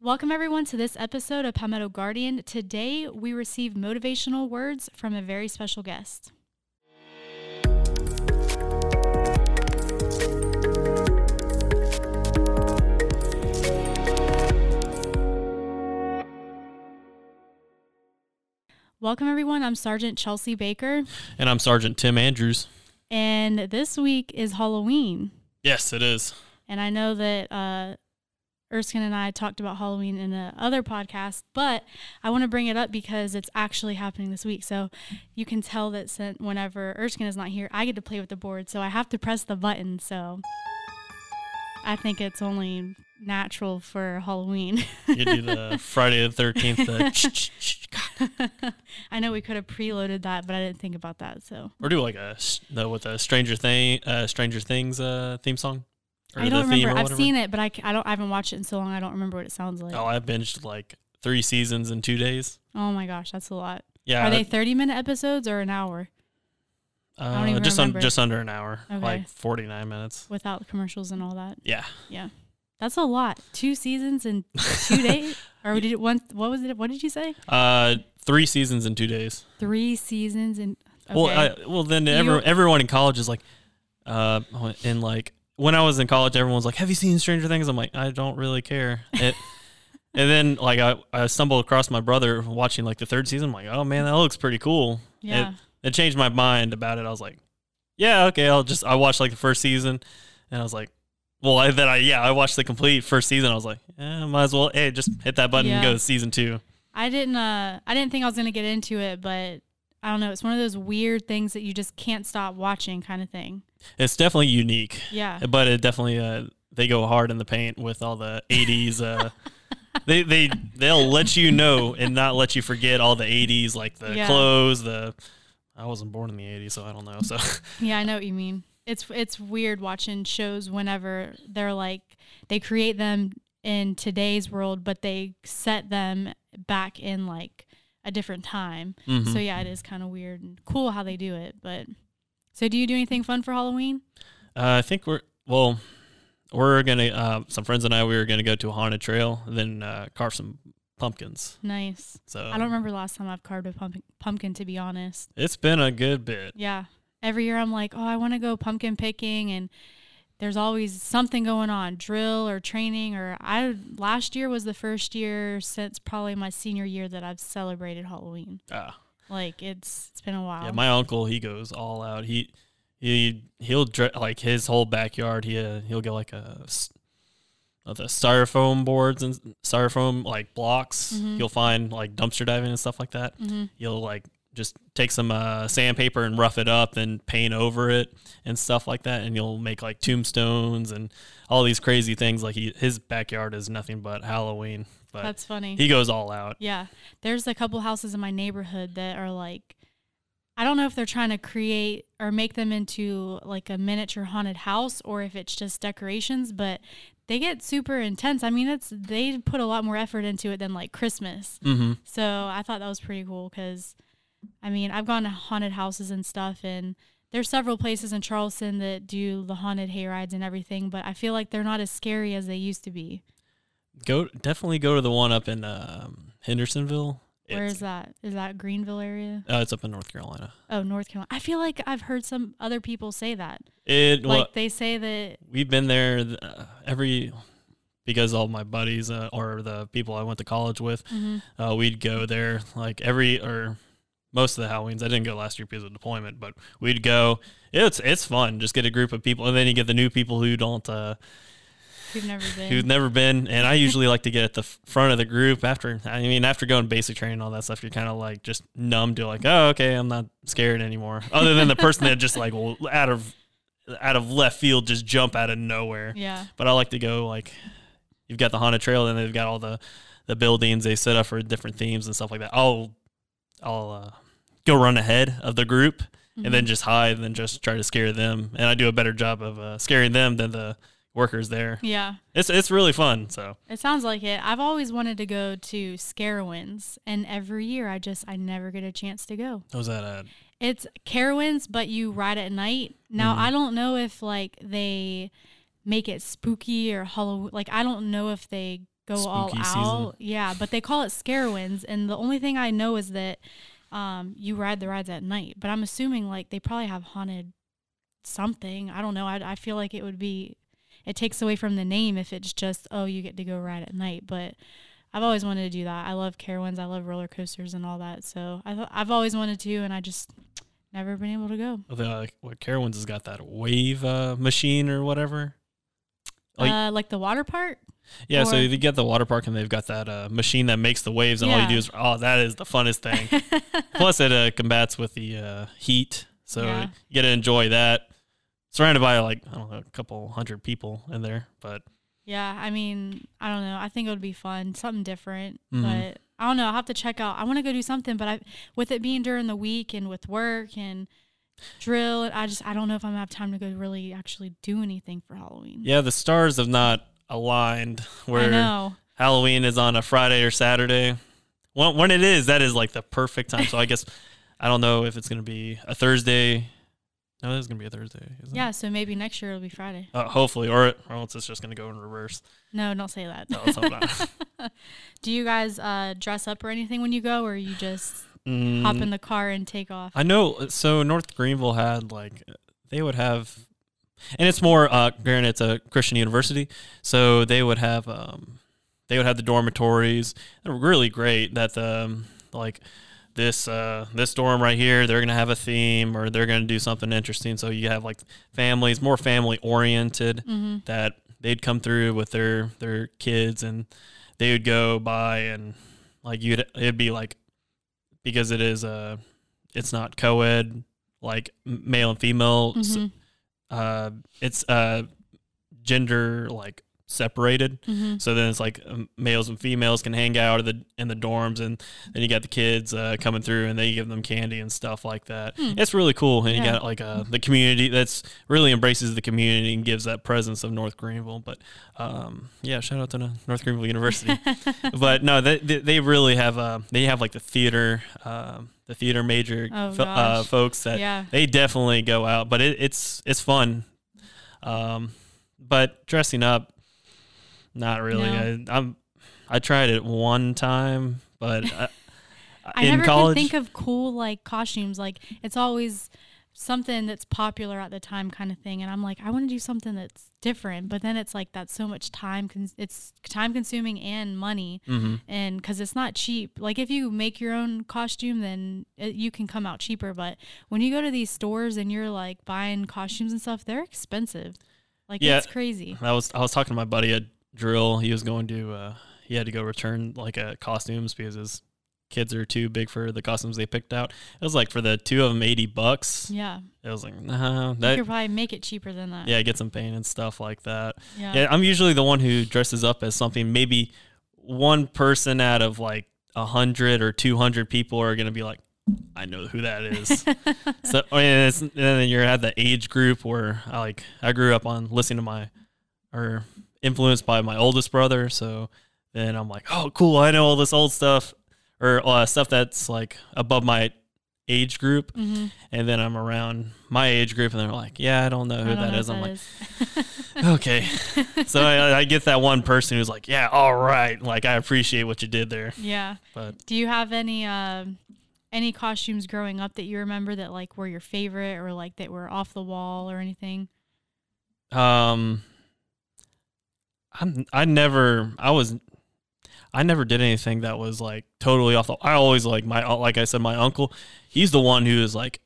Welcome, everyone, to this episode of Palmetto Guardian. Today, we receive motivational words from a very special guest. Welcome, everyone. I'm Sergeant Chelsea Baker, And I'm Sergeant Tim Andrews. and this week is Halloween. Yes, it is. And I know that uh, Erskine and I talked about Halloween in a other podcast, but I want to bring it up because it's actually happening this week. So you can tell that whenever Erskine is not here, I get to play with the board. So I have to press the button. So I think it's only natural for Halloween. You do the Friday the Thirteenth. I know we could have preloaded that, but I didn't think about that. So or do like a the with a Stranger Thing, uh, Stranger Things uh, theme song. I don't remember. I've seen it, but I, I don't. I haven't watched it in so long. I don't remember what it sounds like. Oh, I binged like three seasons in two days. Oh my gosh, that's a lot. Yeah, Are they 30 minute episodes or an hour uh, don't even just un- just under an hour, Okay. like forty nine minutes. without commercials and all that? Yeah, Yeah. That's a lot. Two seasons in two days? Or did it one what was it? What did you say? uh, three seasons in two days. Three seasons in okay. Well, I, well, then every, everyone in college is like, uh, and like when I was in college, everyone's like, "Have you seen Stranger Things?" I'm like, I don't really care. It, and then like I, I stumbled across my brother watching like the third season. I'm like, oh man, that looks pretty cool. yeah. It, it changed my mind about it. I was like, yeah, okay, I'll just I watched like the first season, and I was like. Well, I, then I yeah I watched the complete first season. I was like, eh, might as well. Hey, just hit that button and go to season two. I didn't uh I didn't think I was gonna get into it, but I don't know, it's one of those weird things that you just can't stop watching kind of thing. It's definitely unique. Yeah. but it definitely uh, they go hard in the paint with all the 80s uh they they they'll let you know and not let you forget all the 80s like the Yeah. clothes the I wasn't born in the 80s so I don't know so Yeah, I know what you mean. It's it's weird watching shows whenever they're like they create them in today's world, but they set them back in like a different time. Mhm. So yeah, it is kind of weird and cool how they do it. But so, do you do anything fun for Halloween? uh, I think we're well we're gonna uh, some friends and I we were gonna go to a haunted trail and then uh, carve some pumpkins Nice. so I don't remember the last time I've carved a pumpkin, pumpkin to be honest. it's been a good bit Yeah. Every year I'm like, oh, I want to go pumpkin picking, and there's always something going on, drill or training. Or I last year was the first year since probably my senior year that I've celebrated Halloween. ah. Like it's it's been a while. Yeah, my uncle he goes all out. He he he'll like his whole backyard. He uh, he'll get like a uh, the styrofoam boards and styrofoam like blocks. Mhm. He'll find like dumpster diving and stuff like that. hmm He'll like just take some uh, sandpaper and rough it up and paint over it and stuff like that. And you'll make like tombstones and all these crazy things. Like he his backyard is nothing but Halloween. But That's funny. he goes all out. Yeah. There's a couple houses in my neighborhood that are like I don't know if they're trying to create or make them into like a miniature haunted house or if it's just decorations, but they get super intense. I mean, it's they put a lot more effort into it than like Christmas. Mm-hmm. So I thought that was pretty cool because, I mean, I've gone to haunted houses and stuff, and there's several places in Charleston that do the haunted hayrides and everything, but I feel like they're not as scary as they used to be. Go definitely go to the one up in um, Hendersonville. Where It's- is that? Is that Greenville area? Uh, it's up in North Carolina. Oh, North Carolina. I feel like I've heard some other people say that. It well, Like they say that. we've been there uh, every because all my buddies uh, or the people I went to college with, mhm. uh, we'd go there like every or most of the Halloweens. I didn't go last year because of deployment, but we'd go. It's it's fun. Just get a group of people, and then you get the new people who don't uh, We've never been. who've never been. And I usually like to get at the front of the group after. I mean, after going basic training and all that stuff, you're kind of like just numb to like, oh, okay, I'm not scared anymore. Other than the person that just like will out of out of left field just jump out of nowhere. yeah. But I like to go like you've got the haunted trail, and they've got all the the buildings they set up for different themes and stuff like that. I'll I'll uh, go run ahead of the group and then just hide and then just try to scare them. And I do a better job of uh, scaring them than the workers there. Yeah. It's it's really fun. So It sounds like it. I've always wanted to go to Scarowinds, and every year I just I never get a chance to go. what was that at? It's Carowinds, but you ride at night. Now Mhm. I don't know if like they make it spooky or Halloween. Like I don't know if they go all out. season. Yeah, but they call it Scarowinds, and the only thing I know is that um, you ride the rides at night. But I'm assuming like they probably have haunted something. I don't know. I, I feel like it would be. It takes away from the name if it's just oh you get to go ride at night. But I've always wanted to do that. I love Carowinds. I love roller coasters and all that. So I th- I've always wanted to, and I just never been able to go. Think, like what Carowinds has got that wave uh, machine or whatever. Like- uh, like the water park. Yeah, so Or- you get the water park and they've got that uh, machine that makes the waves, and all you do is oh, that is the funnest thing. Plus, it uh, combats with the uh, heat, so Yeah. you get to enjoy that. Surrounded by like I don't know, a couple hundred people in there, but Yeah, I mean, I don't know. I think it would be fun, something different. Mhm. But I don't know. I'll have to check out. I want to go do something, but I, with it being during the week and with work and drill, I just I don't know if I'm gonna have time to go really actually do anything for Halloween. yeah, the stars have not aligned I where know. Halloween is on a Friday or Saturday. When, when it is, that is like the perfect time. So I guess I don't know if it's gonna be a Thursday. No, it's gonna be a Thursday. Yeah, so maybe next year it'll be Friday. Uh, hopefully, or, or else it's just gonna go in reverse. No, don't say that. No, do you guys uh, dress up or anything when you go, or you just Mm, hop in the car and take off? I know. So North Greenville had like they would have, and it's more. Uh, granted, it's a Christian university, so they would have um, they would have the dormitories. They're really great. That the um, like this uh, this dorm right here, they're gonna have a theme or they're gonna do something interesting. So you have like families, more family oriented mm-hmm. that they'd come through with their their kids and they would go by and like you'd it'd be like because it is uh it's not co-ed like male and female. S- hmm uh it's uh gender like separated. Hmm so then it's like um, males and females can hang out in the in the dorms and then you got the kids uh, coming through and they give them candy and stuff like that. Hmm. it's really cool and you got like uh, the community that's really embraces the community and gives that presence of north greenville. But um, yeah shout out to north greenville university. But no they, they, they really have uh, they have like the theater um, the theater major Oh, fo- uh, folks that yeah. they definitely go out but it, it's it's fun. Um, but dressing up not really No. I, i'm i tried it one time but I, I in never college could think of cool like costumes. Like it's always something that's popular at the time, kind of thing. And I'm like, I want to do something that's different. But then it's like that's so much time. Cons- it's time consuming and money, Mhm. and because it's not cheap. Like if you make your own costume, then it, you can come out cheaper. But when you go to these stores and you're like buying costumes and stuff, they're expensive. Like Yeah. it's crazy. I was I was talking to my buddy at drill. He was going to uh, he had to go return like uh, costumes because his kids are too big for the costumes they picked out. It was like for the two of them eighty bucks. Yeah, It was like nah, you could probably make it cheaper than that. yeah, get some paint and stuff like that. yeah. Yeah, I'm usually the one who dresses up as something. Maybe one person out of like a hundred or two hundred people are gonna be like, I know who that is. so and, it's, and then you're at the age group where I like I grew up on listening to my or influenced by my oldest brother. So then I'm like, oh, cool. I know all this old stuff or uh, stuff that's like above my age group. hmm And then I'm around my age group, and they're like, yeah, I don't know who don't that know is. I'm that like, is. okay. so I, I get that one person who's like, yeah, all right. Like I appreciate what you did there. yeah. But Do you have any um any costumes growing up that you remember that like were your favorite or like that were off the wall or anything? um, I'm I never I was I never did anything that was like totally off the. I always like my like I said my uncle. He's the one who is like.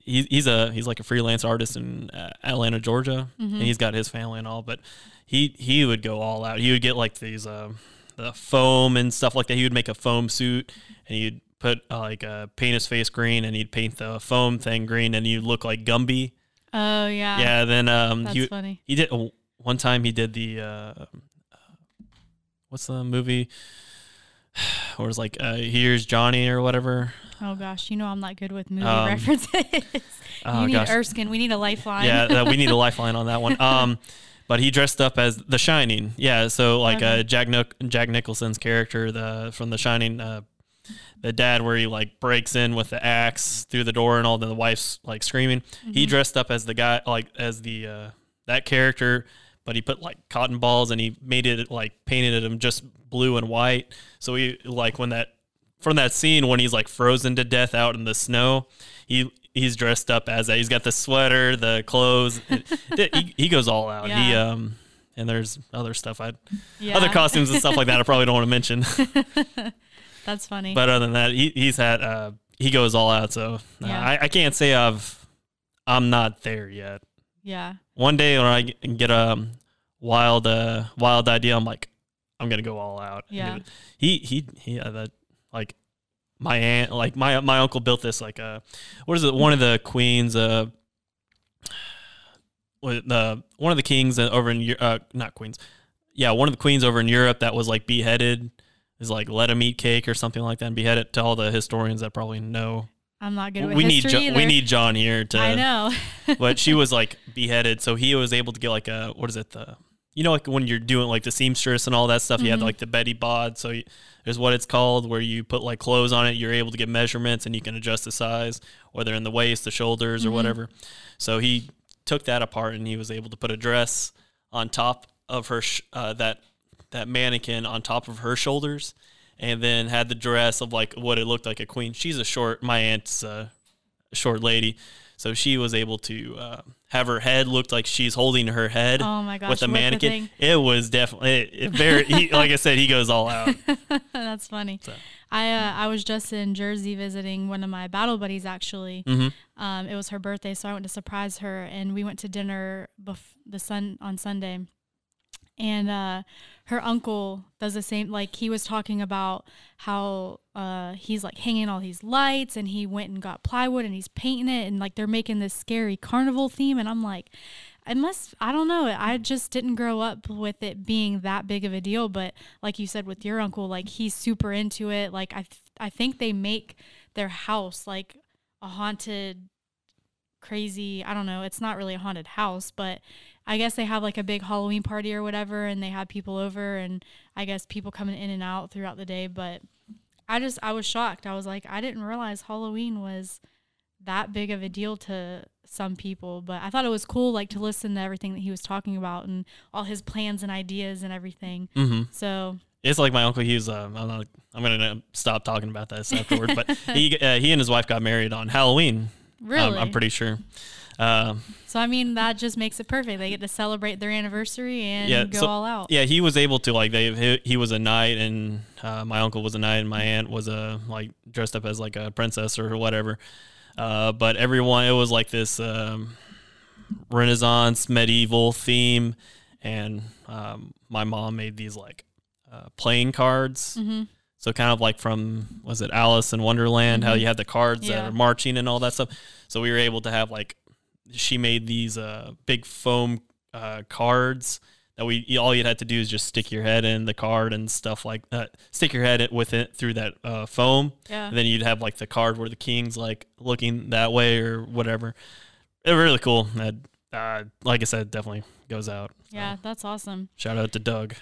He, he's a he's like a freelance artist in uh, Atlanta, Georgia, Mhm. and he's got his family and all. But he he would go all out. He would get like these uh, the foam and stuff like that. He would make a foam suit and he'd put uh, like uh, paint his face green and he'd paint the foam thing green and you'd look like Gumby. Oh yeah. Yeah. Then um That's he funny. he did oh, one time he did the uh, what's the movie where it's like uh, here's Johnny or whatever. Oh gosh, you know I'm not good with movie Um, references. Oh you need gosh. Erskine. We need a lifeline. Yeah, that, we need a lifeline on that one. Um, but he dressed up as The Shining. Yeah, so like Okay. uh, Jack Nic- Jack Nicholson's character, the from The Shining, uh, the dad where he like breaks in with the axe through the door and all the wife's like screaming. He Mhm. dressed up as the guy, like as the uh, that character, but he put like cotton balls and he made it like painted them just blue and white. So he like when that from that scene when he's like frozen to death out in the snow, he he's dressed up as that. He's got the sweater, the clothes. he, he goes all out. He Yeah. um and there's other stuff I Yeah. other costumes and stuff like that I probably don't want to mention. That's funny. but other than that, he he's had uh he goes all out. So uh, Yeah. I I can't say I've I'm not there yet. Yeah. One day when I get- a wild uh wild idea, I'm like I'm gonna go all out. Yeah. He he he uh, that like my aunt like my my uncle built this like uh what is it one of the queens uh the one of the kings over in uh not queens yeah one of the queens over in Europe that was like beheaded is like let him eat cake or something like that and beheaded to all the historians that probably know I'm not good with we need history jo- we need John here to I know. but she was like beheaded so he was able to get like a what is it the you know like when you're doing like the seamstress and all that stuff you had Mhm. like the betty bod so you, there's what it's called where you put like clothes on it you're able to get measurements and you can adjust the size whether in the waist the shoulders or Mhm. whatever so he took that apart and he was able to put a dress on top of her sh- uh, that that mannequin on top of her shoulders and then had the dress of like what it looked like a queen she's a short my aunt's a short lady so she was able to uh, have her head looked like she's holding her head oh my gosh. with a mannequin. It was definitely it, it very. He, like I said, he goes all out. That's funny. So. I uh, I was just in Jersey visiting one of my battle buddies. Actually, hmm um, it was her birthday, so I went to surprise her, and we went to dinner bef- the sun on Sunday. And uh, her uncle does the same. Like he was talking about how uh, he's like hanging all these lights, and he went and got plywood, and he's painting it, and like they're making this scary carnival theme. And I'm like, must. I don't know. I just didn't grow up with it being that big of a deal. But like you said with your uncle, like he's super into it. Like I, th- I think they make their house like a haunted crazy i don't know it's not really a haunted house but i guess they have like a big halloween party or whatever and they have people over and i guess people coming in and out throughout the day but i just i was shocked i was like i didn't realize halloween was that big of a deal to some people but i thought it was cool like to listen to everything that he was talking about and all his plans and ideas and everything hmm so It's like my uncle. He was. Um, I'm, not, I'm gonna stop talking about this afterward. but he uh, he and his wife got married on Halloween. really Um, I'm pretty sure. Um, so i mean that just makes it perfect they get to celebrate their anniversary and Yeah, go so- all out yeah, he was able to like they he, he was a knight and uh, my uncle was a knight and my aunt was a like dressed up as like a princess or whatever. Uh, but everyone it was like this um, Renaissance medieval theme, and um, my mom made these like uh, playing cards. hmm So kind of like from was it Alice in Wonderland, how Mhm. you had the cards Yeah. that are marching and all that stuff. So we were able to have like she made these uh, big foam uh, cards that we all you had to do is just stick your head in the card and stuff like that. Stick your head with it through that uh, foam, yeah and then you'd have like the card where the king's like looking that way or whatever. It was really cool. And, uh, like I said, definitely goes out. So, Yeah, that's awesome. shout out to Doug.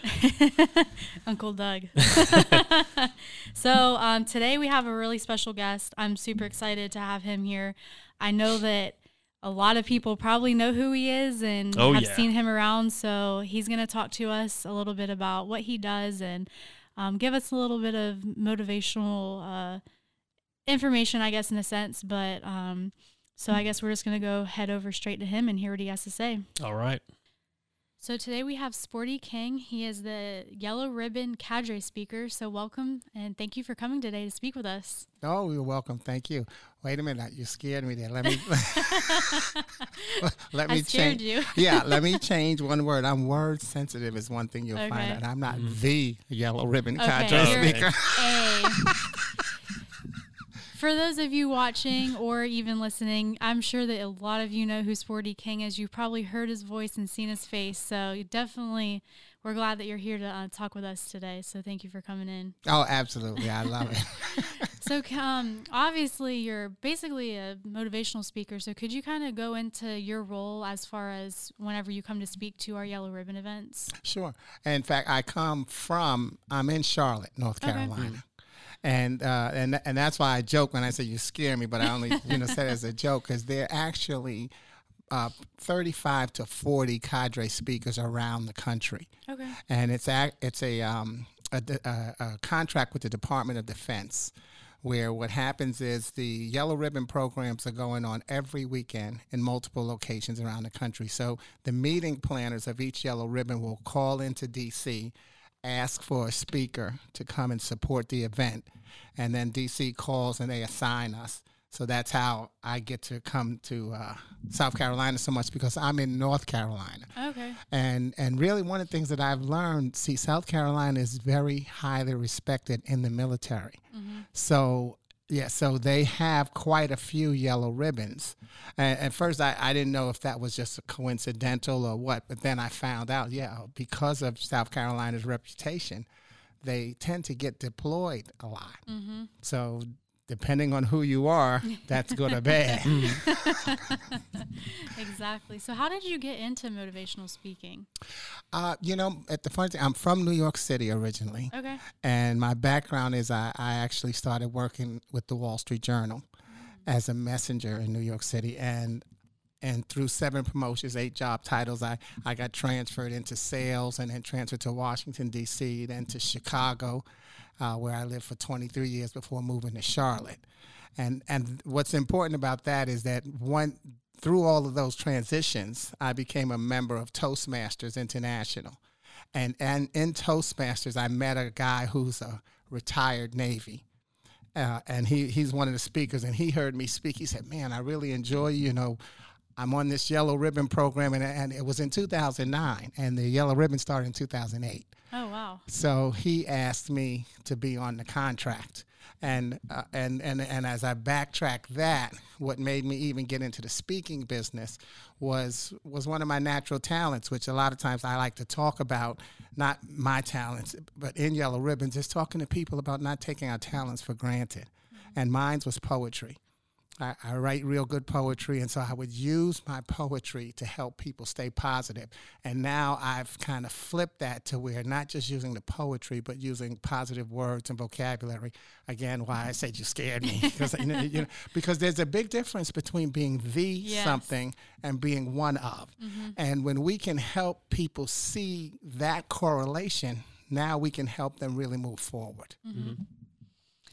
Uncle Doug. so, um, today we have a really special guest. I'm super excited to have him here. I know that a lot of people probably know who he is and Oh, have yeah. seen him around. So, he's going to talk to us a little bit about what he does and um, give us a little bit of motivational uh, information, I guess, in a sense. But um, so, I guess we're just going to go head over straight to him and hear what he has to say. All right. So today we have Sporty King. He is the Yellow Ribbon Cadre speaker. So welcome and thank you for coming today to speak with us. Oh, you're welcome. Thank you. Wait a minute. You scared me there. Let me let me scared change. you. yeah, let me change one word. I'm word sensitive is one thing you'll Okay. find out. I'm not Mhm. the yellow ribbon Okay, cadre you're- speaker. For those of you watching or even listening, I'm sure that a lot of you know who Sporty King is. You've probably heard his voice and seen his face. So definitely, we're glad that you're here to uh, talk with us today. So thank you for coming in. Oh, absolutely. I love it. So, um, obviously, you're basically a motivational speaker. So, could you kind of go into your role as far as whenever you come to speak to our Yellow Ribbon events? Sure. In fact, I come from I'm in Charlotte, North Okay. And uh, and and that's why I joke when I say you scare me, but I only you know said it as a joke because they're actually uh, 35 to 40 cadre speakers around the country. Okay. And it's a, it's a, um, a, a, a contract with the Department of Defense where what happens is the yellow ribbon programs are going on every weekend in multiple locations around the country. So the meeting planners of each yellow ribbon will call into DC, ask for a speaker to come and support the event, and then DC calls and they assign us. So that's how I get to come to uh, South Carolina so much because I'm in North Carolina. Okay. And and really one of the things that I've learned, see, South Carolina is very highly respected in the military. So yeah, so they have quite a few yellow ribbons. And at first, I, I didn't know if that was just a coincidental or what, but then I found out, yeah, because of South Carolina's reputation, they tend to get deployed a lot. Mm-hmm. So depending on who you are, that's good or bad. Exactly. So, how did you get into motivational speaking? Uh, you know, at the funny thing, I'm from New York City originally. Okay. And my background is I, I actually started working with the Wall Street Journal as a messenger in New York City. And and through seven promotions, eight job titles, I, I got transferred into sales and then transferred to Washington, D.C., then to Chicago, uh, where I lived for 23 years before moving to Charlotte. And, and what's important about that is that one, through all of those transitions, I became a member of Toastmasters International. And, and in Toastmasters, I met a guy who's a retired Navy. Uh, and he, he's one of the speakers, and he heard me speak. He said, Man, I really enjoy, you know, I'm on this yellow ribbon program, and, and it was in 2009, and the yellow ribbon started in 2008. Oh, wow. So he asked me to be on the contract. And, uh, and, and, and as I backtrack that, what made me even get into the speaking business was, was one of my natural talents, which a lot of times I like to talk about, not my talents, but in Yellow Ribbons, is talking to people about not taking our talents for granted. And mine was poetry. I, I write real good poetry, and so I would use my poetry to help people stay positive. And now I've kind of flipped that to where not just using the poetry, but using positive words and vocabulary. Again, why I said you scared me because you know, you know, because there's a big difference between being the Yes. something and being one of. Mm-hmm. And when we can help people see that correlation, now we can help them really move forward. Mm-hmm.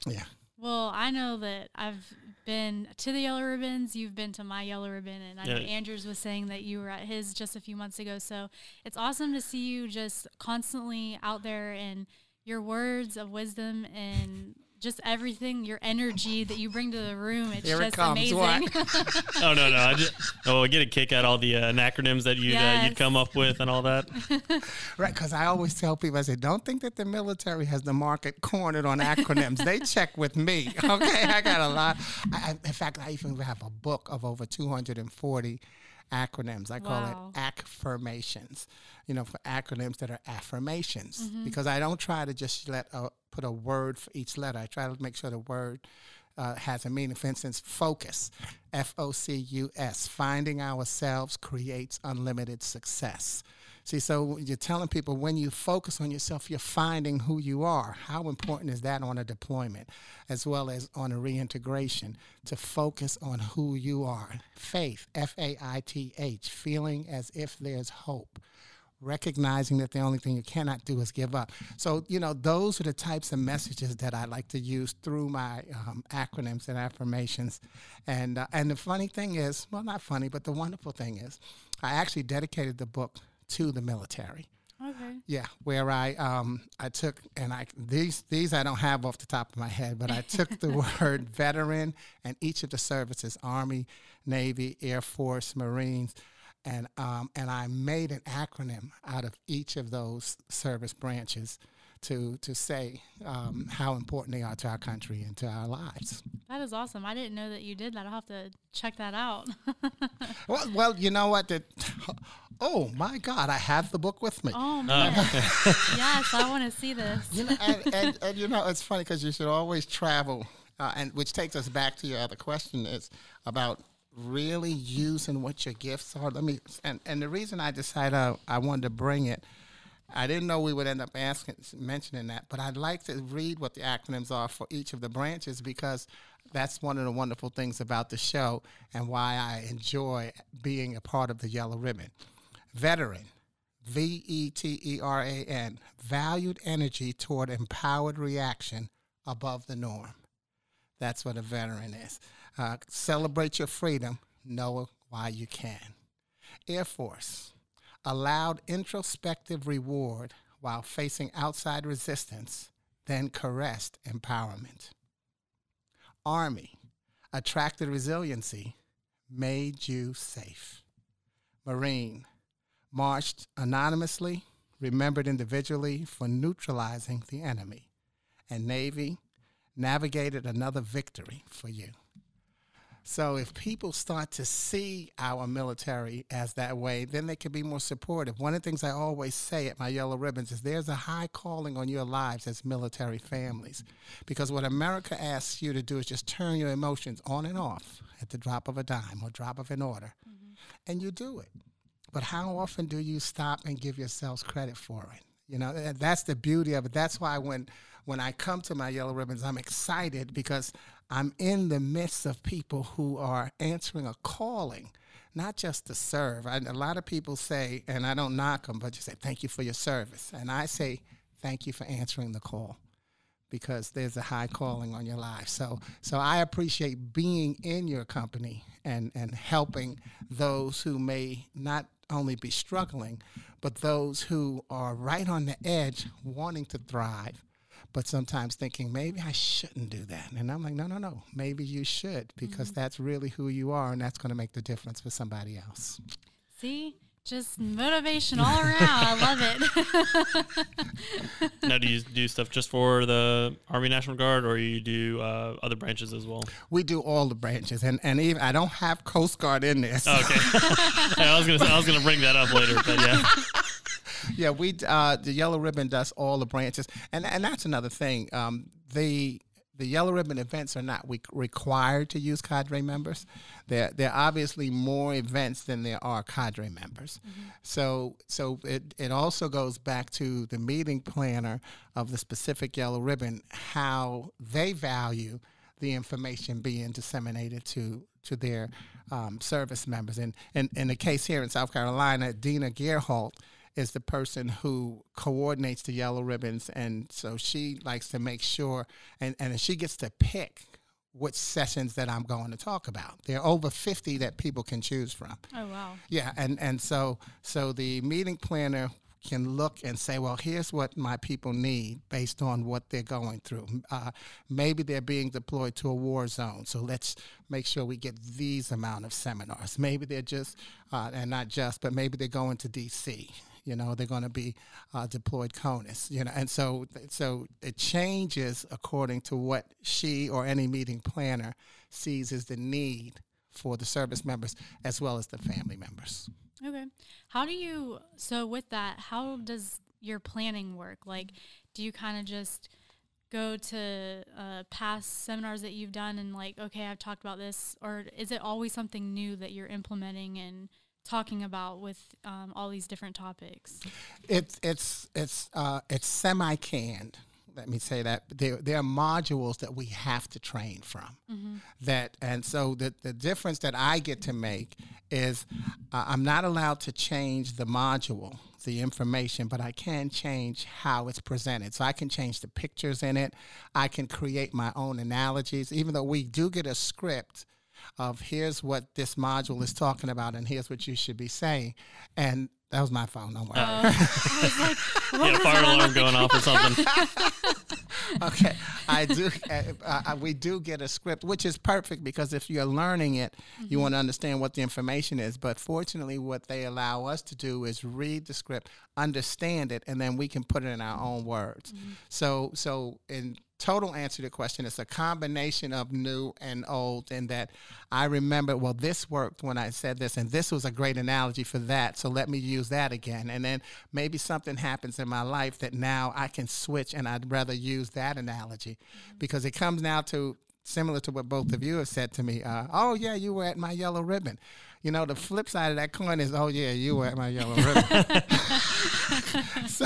Yeah. Well, I know that I've been to the Yellow Ribbons. You've been to my Yellow Ribbon, and I know Andrews was saying that you were at his just a few months ago. So it's awesome to see you just constantly out there and your words of wisdom and just everything, your energy that you bring to the room. It's Here it just comes, amazing. oh no, no, I just oh, I get a kick at all the uh, acronyms that you'd uh, you'd come up with and all that. Right, because I always tell people, I say, don't think that the military has the market cornered on acronyms. they check with me. Okay, I got a lot. I, I- in fact, I even have a book of over 240 acronyms. I call Wow. it affirmations. You know, for acronyms that are affirmations, because I don't try to just let a, put a word for each letter. I try to make sure the word uh, has a meaning. For instance, focus, F O C U S. Finding ourselves creates unlimited success. See, so you're telling people when you focus on yourself, you're finding who you are. How important is that on a deployment as well as on a reintegration to focus on who you are? Faith, F A I T H, feeling as if there's hope recognizing that the only thing you cannot do is give up. So, you know, those are the types of messages that I like to use through my um, acronyms and affirmations. And uh, and the funny thing is, well, not funny, but the wonderful thing is, I actually dedicated the book to the military. Okay. Yeah, where I um I took and I these these I don't have off the top of my head, but I took the word veteran and each of the services Army, Navy, Air Force, Marines, and um and I made an acronym out of each of those service branches to to say um, how important they are to our country and to our lives. That is awesome. I didn't know that you did that. I'll have to check that out. Well, well, you know what? The, oh my God, I have the book with me. oh, man. yes, I want to see this. You know, and, and, and you know, it's funny because you should always travel, uh, and which takes us back to your other question is about really using what your gifts are. Let me, and, and the reason I decided I, I wanted to bring it I didn't know we would end up asking mentioning that, but I'd like to read what the acronyms are for each of the branches because that's one of the wonderful things about the show and why I enjoy being a part of the Yellow Ribbon. Veteran, V E T E R A N, valued energy toward empowered reaction above the norm. That's what a veteran is. Uh, celebrate your freedom, know why you can. Air Force, allowed introspective reward while facing outside resistance, then caressed empowerment. Army, attracted resiliency, made you safe. Marine, marched anonymously, remembered individually for neutralizing the enemy. And Navy, navigated another victory for you. So if people start to see our military as that way, then they can be more supportive. One of the things I always say at my yellow ribbons is there's a high calling on your lives as military families. Because what America asks you to do is just turn your emotions on and off at the drop of a dime or drop of an order. Mm-hmm. And you do it. But how often do you stop and give yourselves credit for it? You know, that's the beauty of it. That's why when when I come to my yellow ribbons, I'm excited because I'm in the midst of people who are answering a calling, not just to serve. I, a lot of people say, and I don't knock them, but you say, thank you for your service. And I say, thank you for answering the call because there's a high calling on your life. So, so I appreciate being in your company and, and helping those who may not only be struggling, but those who are right on the edge wanting to thrive but sometimes thinking maybe I shouldn't do that. And I'm like, no, no, no, maybe you should because mm-hmm. that's really who you are and that's going to make the difference for somebody else. See? Just motivation all around. I love it. now, do you do stuff just for the Army National Guard, or you do uh, other branches as well? We do all the branches, and and even I don't have Coast Guard in this. okay, I was gonna I was gonna bring that up later, but yeah yeah, we uh, the yellow ribbon does all the branches, and and that's another thing. Um, the the yellow ribbon events are not we required to use cadre members. There, there are obviously more events than there are cadre members. Mm-hmm. So, so it, it also goes back to the meeting planner of the specific yellow ribbon, how they value the information being disseminated to to their um, service members. And, and in the case here in South Carolina, Dina Gerholt is the person who coordinates the yellow ribbons, and so she likes to make sure, and and she gets to pick which sessions that I'm going to talk about. There are over 50 that people can choose from. Oh wow. Yeah, and and so so the meeting planner can look and say, well, here's what my people need based on what they're going through. Uh, maybe they're being deployed to a war zone, so let's make sure we get these amount of seminars. Maybe they're just, uh, and not just, but maybe they're going to D.C you know they're going to be uh, deployed CONUS you know and so so it changes according to what she or any meeting planner sees as the need for the service members as well as the family members. Okay. How do you so with that how does your planning work? Like do you kind of just go to uh, past seminars that you've done and like okay i've talked about this or is it always something new that you're implementing and talking about with um, all these different topics? It's it's it's uh, it's semi canned. Let me say that there there are modules that we have to train from. Mm-hmm. That and so the the difference that I get to make is uh, I'm not allowed to change the module the information, but I can change how it's presented. So I can change the pictures in it. I can create my own analogies, even though we do get a script of here's what this module is talking about and here's what you should be saying. And that was my phone. Don't worry. Uh, I was like, yeah, fire alarm going off or something. okay, I do. Uh, uh, we do get a script, which is perfect because if you're learning it, mm-hmm. you want to understand what the information is. But fortunately, what they allow us to do is read the script, understand it, and then we can put it in our own words. Mm-hmm. So, so in total answer to the question is a combination of new and old in that I remember, well, this worked when I said this, and this was a great analogy for that. So let me use that again. And then maybe something happens in my life that now I can switch and I'd rather use that analogy mm-hmm. because it comes now to similar to what both of you have said to me. Uh, oh, yeah, you were at my yellow ribbon. You know, the flip side of that coin is, oh, yeah, you were at my yellow ribbon. so,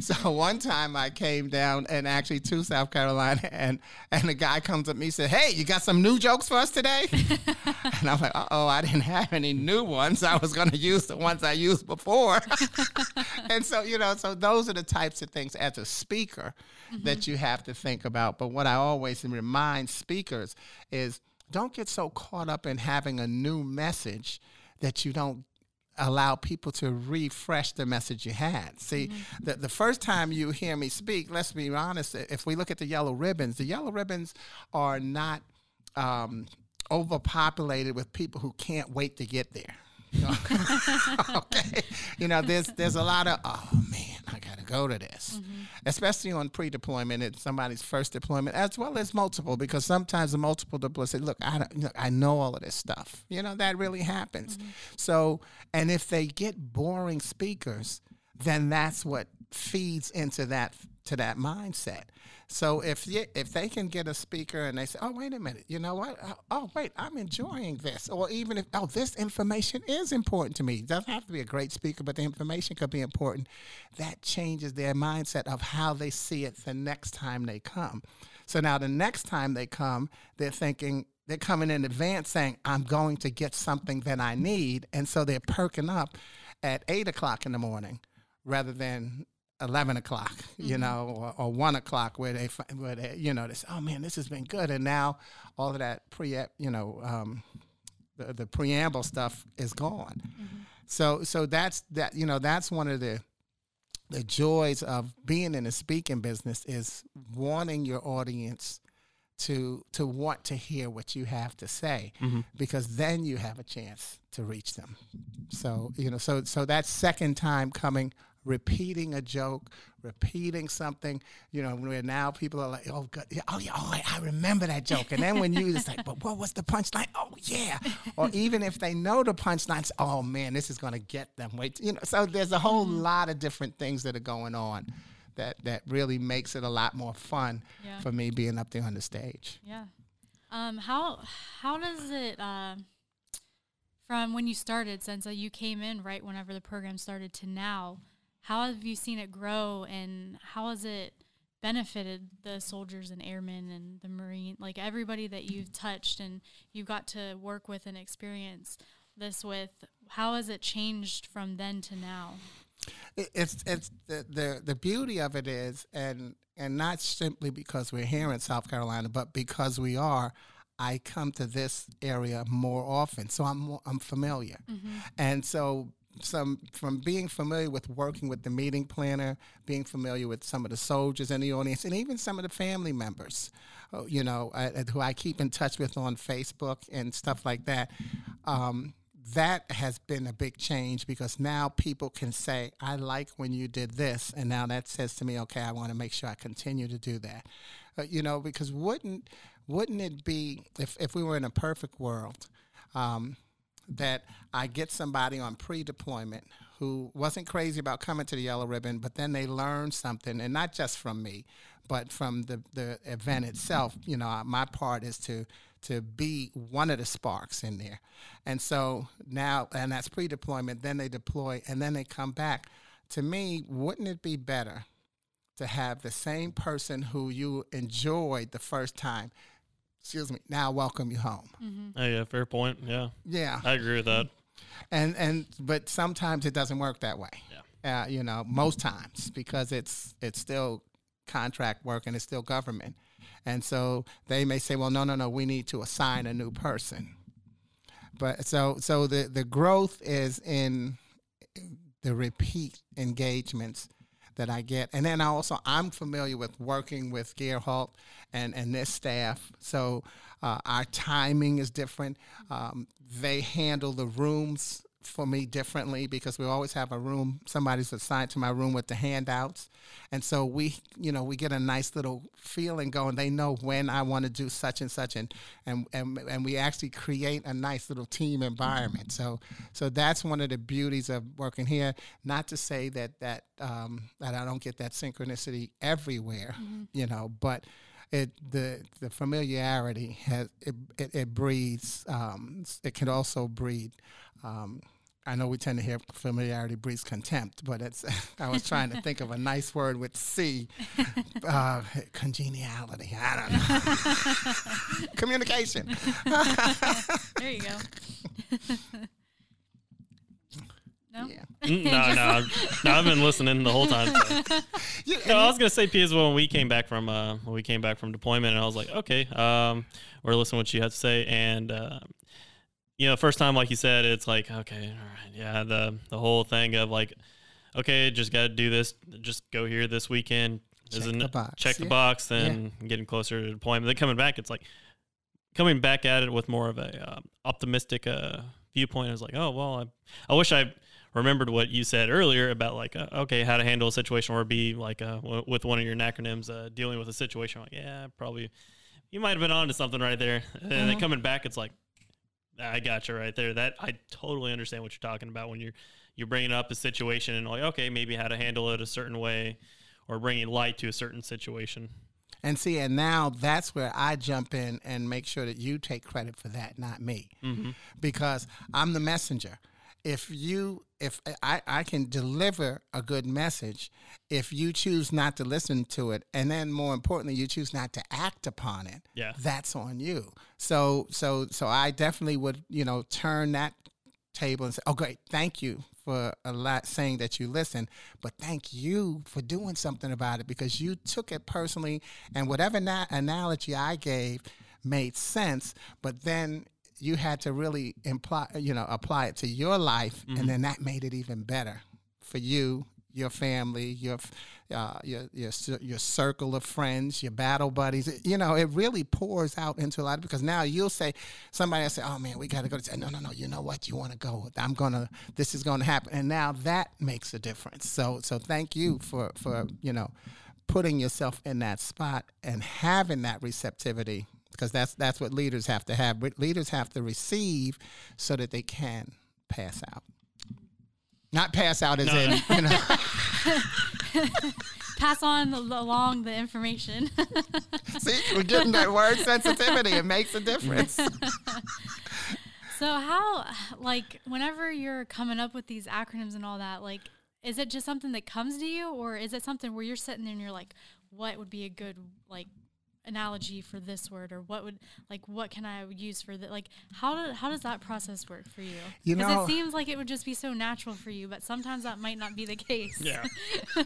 so one time I came down and actually to South Carolina, and and the guy comes up to me and said, "Hey, you got some new jokes for us today?" and I'm like, "Uh "Oh, I didn't have any new ones. I was going to use the ones I used before." and so you know, so those are the types of things as a speaker mm-hmm. that you have to think about. But what I always remind speakers is don't get so caught up in having a new message that you don't allow people to refresh the message you had. See, mm-hmm. the, the first time you hear me speak, let's be honest, if we look at the yellow ribbons, the yellow ribbons are not um, overpopulated with people who can't wait to get there. okay, you know, there's there's a lot of oh man, go to this, mm-hmm. especially on pre-deployment. It's somebody's first deployment, as well as multiple, because sometimes the multiple deploy say, look, I look, I know all of this stuff. You know, that really happens. Mm-hmm. So, and if they get boring speakers, then that's what feeds into that to that mindset. So if you, if they can get a speaker and they say, "Oh, wait a minute, you know what? Oh, oh, wait, I'm enjoying this," or even if, "Oh, this information is important to me," it doesn't have to be a great speaker, but the information could be important. That changes their mindset of how they see it the next time they come. So now the next time they come, they're thinking, they're coming in advance saying, I'm going to get something that I need. And so they're perking up at eight o'clock in the morning rather than 11 o'clock, mm-hmm. you know, or, or, 1 o'clock where they, where they, you know, they say, oh man, this has been good. And now all of that pre, you know, um, the, the preamble stuff is gone. Mm-hmm. So, so that's that, you know, that's one of the, the joys of being in the speaking business is wanting your audience to to want to hear what you have to say mm-hmm. because then you have a chance to reach them so you know so so that second time coming repeating a joke, repeating something, you know, where now people are like, oh, God, yeah, oh, yeah, oh, I remember that joke. And then when you just like, but what was the punchline? Oh, yeah. or even if they know the punchlines, oh, man, this is going to get them. Wait, you know, so there's a whole mm-hmm. lot of different things that are going on that, that really makes it a lot more fun yeah. for me being up there on the stage. Yeah. Um, how, how does it, uh, from when you started, since uh, you came in right whenever the program started to now, how have you seen it grow and how has it benefited the soldiers and airmen and the marine like everybody that you've touched and you've got to work with and experience this with? How has it changed from then to now? It's it's the, the the beauty of it is and and not simply because we're here in South Carolina but because we are I come to this area more often, so I'm more, I'm familiar, mm-hmm. and so some from being familiar with working with the meeting planner, being familiar with some of the soldiers in the audience, and even some of the family members, uh, you know, who I keep in touch with on Facebook and stuff like that. Um, that has been a big change because now people can say, I like when you did this. And now that says to me, okay, I want to make sure I continue to do that. Uh, you know, because wouldn't, wouldn't it be, if, if we were in a perfect world, um, that I get somebody on pre deployment who wasn't crazy about coming to the Yellow Ribbon, but then they learned something, and not just from me, but from the, the event itself. You know, my part is to to be one of the sparks in there. And so now, and that's pre deployment, then they deploy, and then they come back. To me, wouldn't it be better to have the same person who you enjoyed the first time excuse me, now welcome you home. Mm-hmm. Oh, yeah, fair point. Yeah. Yeah. I agree with that. And and but sometimes it doesn't work that way. Yeah. Uh, you know, most times because it's it's still contract work and it's still government. And so they may say, well, no, no, no, we need to assign a new person. But so so the the growth is in the repeat engagements that I get. And then I also I'm familiar with working with Gerhardt and and this staff, so uh, our timing is different. Um, they handle the rooms for me differently because we always have a room somebody's assigned to my room with the handouts. And so we you know we get a nice little feeling going. They know when i want to do such and such and and and, and we actually create a nice little team environment. So so that's one of the beauties of working here. Not to say that that um, that i don't get that synchronicity everywhere mm-hmm. you know but it the the familiarity has it, it, it breeds um, it can also breed um, I know we tend to hear familiarity breeds contempt, but it's. I was trying to think of a nice word with C, uh, congeniality. I don't know. Communication. there you go. no. Yeah. Mm, no, no, no. I've been listening the whole time. so. Yeah, No, I was gonna say P as well when we came back from uh, when we came back from deployment, and I was like, okay, um, we're listening to what you have to say, and uh, you know, first time like you said, it's like, okay, all right, yeah, the the whole thing of like, okay, just got to do this, just go here this weekend, Check Isn't the box, check the box, then getting closer to deployment. Then coming back, it's like coming back at it with more of a uh, optimistic uh, viewpoint. Is like, oh well, I, I wish I remembered what you said earlier about like, uh, okay, how to handle a situation or be like uh, w- with one of your acronyms, uh, dealing with a situation. Like, yeah, probably you might have been onto something right there. And then Mhm. coming back, it's like, I got you right there. That I totally understand what you're talking about when you're you're bringing up a situation and like, okay, maybe how to handle it a certain way, or bringing light to a certain situation. And see, and now that's where I jump in and make sure that you take credit for that, not me, Mm-hmm. because I'm the messenger. If you, if I, I can deliver a good message, if you choose not to listen to it, and then more importantly, you choose not to act upon it, Yeah. that's on you. So, so, so I definitely would, you know, turn that table and say, "Oh, great, thank you for a lot saying that you listen, but thank you for doing something about it because you took it personally, and whatever na- analogy I gave made sense, but then." You had to really imply, you know, apply it to your life, and then that made it even better for you, your family, your uh, your your your circle of friends, your battle buddies. You know, it really pours out into a lot because now you'll say somebody will say, "Oh man, we got to go." To no, no, no. You know what? You want to go? I'm gonna. This is gonna happen, and now that makes a difference. So so thank you for for you know putting yourself in that spot and having that receptivity because that's that's what leaders have to have. Leaders have to receive so that they can pass out. Not pass out as in you know. Pass on the- along the information. See, we're getting that word sensitivity. It makes a difference. so how, like, whenever you're coming up with these acronyms and all that, like, is it just something that comes to you, or is it something where you're sitting there and you're like, what would be a good like analogy for this word, or what would like what can I use for that? Like, how do, how does that process work for you? You 'Cause know- it seems like it would just be so natural for you, but sometimes that might not be the case. Yeah.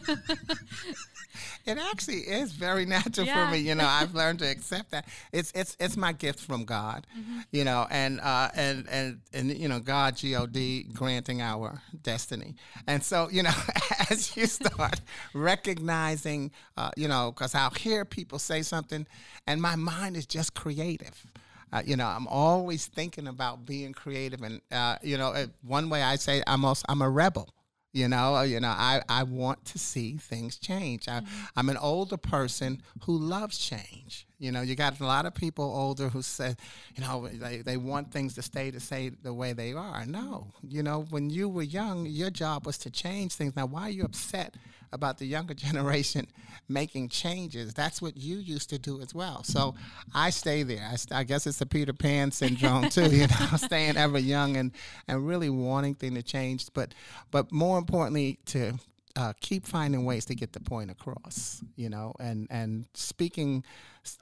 It actually is very natural Yeah. for me. You know, I've learned to accept that. It's it's it's my gift from God. You know, and uh, and and and you know, God, G O D, granting our destiny. And so, you know, as you start recognizing, uh, you know, because I'll hear people say something, and my mind is just creative. Uh, you know, I'm always thinking about being creative, and uh, you know, uh, one way I say I'm also I'm a rebel. You know, uh, you know, I, I want to see things change. I, I'm an older person who loves change. You know, you got a lot of people older who say, you know, they, they want things to stay to say the way they are. No, you know, when you were young, your job was to change things. Now, why are you upset about the younger generation making changes? That's what you used to do as well. So I stay there. I, I guess it's the Peter Pan syndrome too. You know, staying ever young and and really wanting things to change, but but more importantly to uh, keep finding ways to get the point across, you know, and and speaking,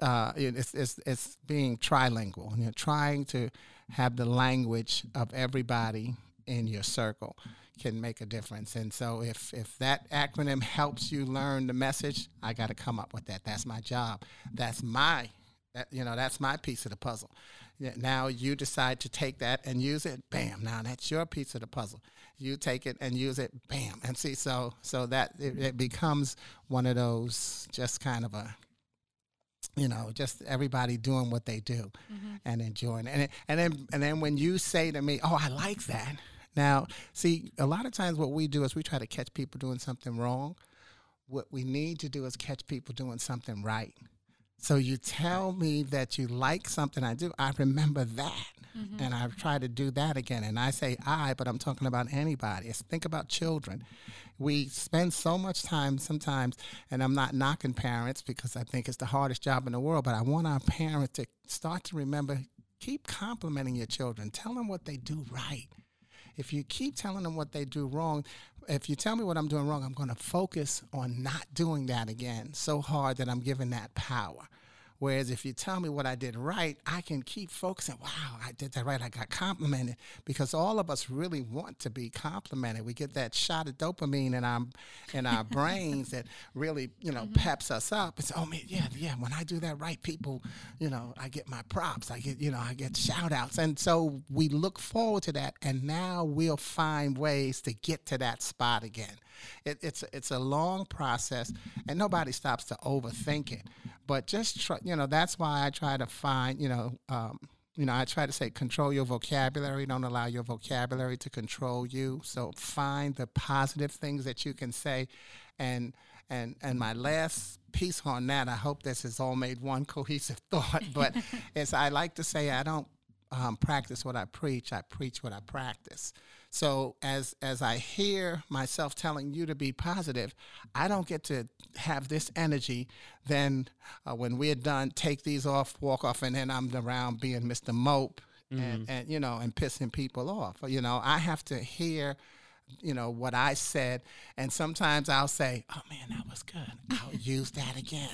uh, it's, it's it's being trilingual, you know, trying to have the language of everybody in your circle can make a difference. And so if if that acronym helps you learn the message, I got to come up with that. That's my job. That's my that you know that's my piece of the puzzle. Now you decide to take that and use it. Bam! Now that's your piece of the puzzle. You take it and use it. Bam! And see, so so that it, it becomes one of those just kind of a you know, just everybody doing what they do mm-hmm. and enjoying it. And, it- and then and then when you say to me, "Oh, I like that." Now, see, a lot of times what we do is we try to catch people doing something wrong. What we need to do is catch people doing something right. So you tell me that you like something I do. I remember that. Mm-hmm. And I try to do that again. And I say I, but I'm talking about anybody. It's, think about children. We spend so much time sometimes, and I'm not knocking parents because I think it's the hardest job in the world, but I want our parents to start to remember keep complimenting your children. Tell them what they do right. If you keep telling them what they do wrong, if you tell me what I'm doing wrong, I'm going to focus on not doing that again so hard that I'm giving that power. Whereas if you tell me what I did right, I can keep focusing. Wow, I did that right. I got complimented because all of us really want to be complimented. We get that shot of dopamine in our in our brains that really you know mm-hmm. peps us up. It's oh man, yeah, yeah. When I do that right, people, you know, I get my props. I get you know I get shout outs, and so we look forward to that. And now we'll find ways to get to that spot again. It, it's it's a long process, and nobody stops to overthink it. But just try, you know, that's why I try to find, you know. Um, you know, I try to say control your vocabulary. Don't allow your vocabulary to control you. So find the positive things that you can say, and and and my last piece on that. I hope this has all made one cohesive thought. But as I like to say, I don't um, practice what I preach. I preach what I practice. So as as I hear myself telling you to be positive, I don't get to have this energy. Then uh, when we're done, take these off, walk off, and then I'm around being Mr. Mope mm-hmm. and, and you know and pissing people off. You know, I have to hear you know what I said, and sometimes I'll say, "Oh man, that was good. I'll use that again."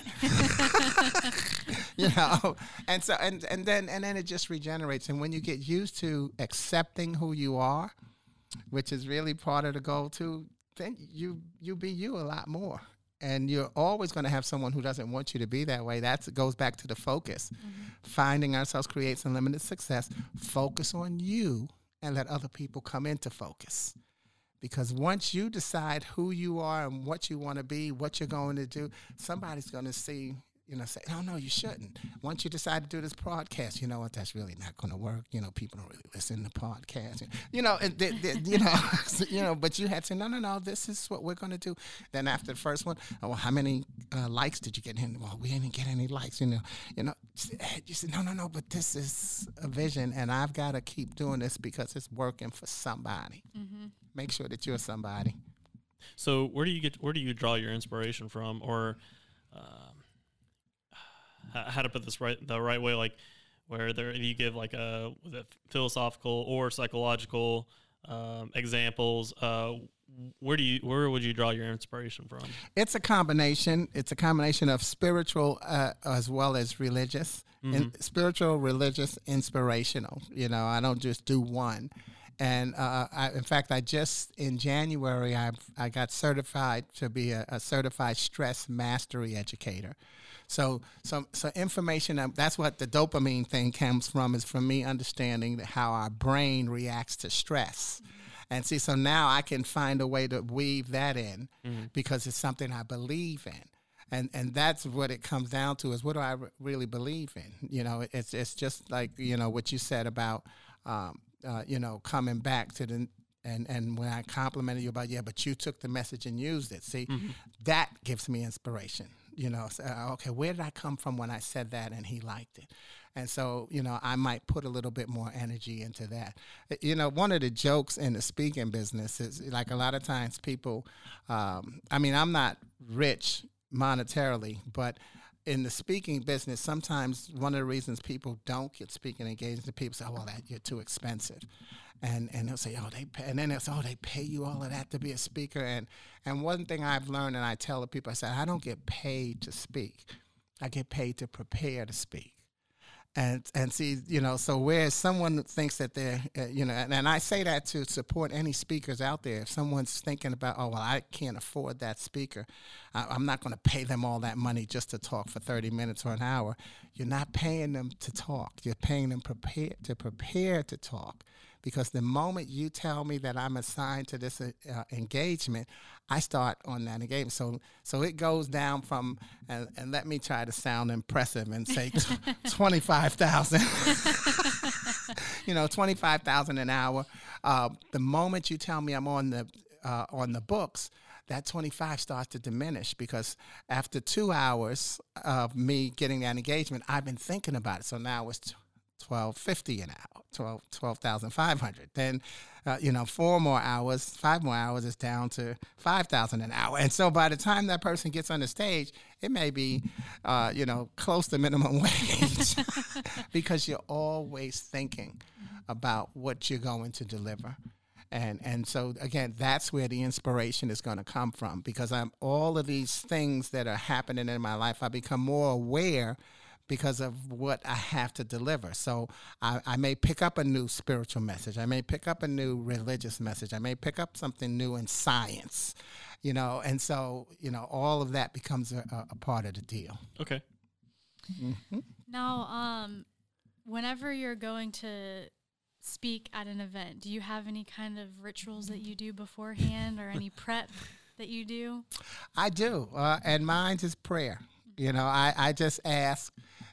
you know, and so and and then and then it just regenerates. And when you get used to accepting who you are, which is really part of the goal too, then you you be you a lot more. And you're always going to have someone who doesn't want you to be that way. That goes back to the focus. Mm-hmm. Finding ourselves creates unlimited success. Focus on you and let other people come into focus. Because once you decide who you are and what you want to be, what you're going to do, somebody's going to see you know, say, no, no, you shouldn't. Once you decide to do this podcast, you know what, that's really not going to work. You know, people don't really listen to podcasts. You know, and they, they, you know, you know, but you had to, no, no, no, this is what we're going to do. Then after the first one, oh, well, how many uh, likes did you get? In? Well, we didn't get any likes. You know, you know, you said, no, no, no, but this is a vision, and I've got to keep doing this because it's working for somebody. Mm-hmm. Make sure that you're somebody. So, where do you get? Where do you draw your inspiration from, or? Um, how to put this right the right way, like where there you give like a, a philosophical or psychological um, examples. Uh, where do you where would you draw your inspiration from? It's a combination. It's a combination of spiritual uh, as well as religious. Mm-hmm. And spiritual, religious, inspirational. You know, I don't just do one. And uh, I, in fact, I just in January I I got certified to be a, a certified stress mastery educator. So, so, so information. That's what the dopamine thing comes from. Is from me understanding how our brain reacts to stress. And see, so now I can find a way to weave that in mm-hmm. because it's something I believe in. And, and that's what it comes down to is what do I re- really believe in? You know, it's, it's just like, you know, what you said about, um, uh, you know, coming back to the, and and when I complimented you about yeah, but you took the message and used it. See, mm-hmm. that gives me inspiration you know, say, uh, okay, where did I come from when I said that and he liked it? And so, you know, I might put a little bit more energy into that. Uh, you know, one of the jokes in the speaking business is like a lot of times people, um, I mean, I'm not rich monetarily, but in the speaking business, sometimes one of the reasons people don't get speaking engagements, people say, oh, well, that you're too expensive and and they'll say, oh, they pay, and then they'll say, oh, they pay you all of that to be a speaker. And and one thing I've learned, and I tell the people, I said, I don't get paid to speak, I get paid to prepare to speak. And and see, you know, so whereas someone thinks that they're, uh, you know, and, and I say that to support any speakers out there. If someone's thinking about, oh, well, I can't afford that speaker, I, I'm not going to pay them all that money just to talk for 30 minutes or an hour. You're not paying them to talk. You're paying them prepare to prepare to talk because the moment you tell me that I'm assigned to this uh, uh, engagement, I start on that engagement. So so it goes down from and, and let me try to sound impressive and say twenty five thousand. you know, twenty five thousand an hour. Uh, the moment you tell me I'm on the uh, on the books, that 25 starts to diminish because after two hours of me getting that engagement, I've been thinking about it. So now it's 1250 an hour 12 12500 then uh, you know four more hours five more hours is down to 5000 an hour. And so by the time that person gets on the stage it may be uh, you know close to minimum wage because you're always thinking about what you're going to deliver. And and so again that's where the inspiration is going to come from because i'm all of these things that are happening in my life i become more aware because of what I have to deliver. So I, I, may pick up a new spiritual message. I may pick up a new religious message. I may pick up something new in science, you know, and so, you know, all of that becomes a, a part of the deal. Okay. Mm-hmm. Now, um, whenever you're going to speak at an event, do you have any kind of rituals that you do beforehand or any prep that you do? I do, uh, and mine is prayer. You know, I, I just ask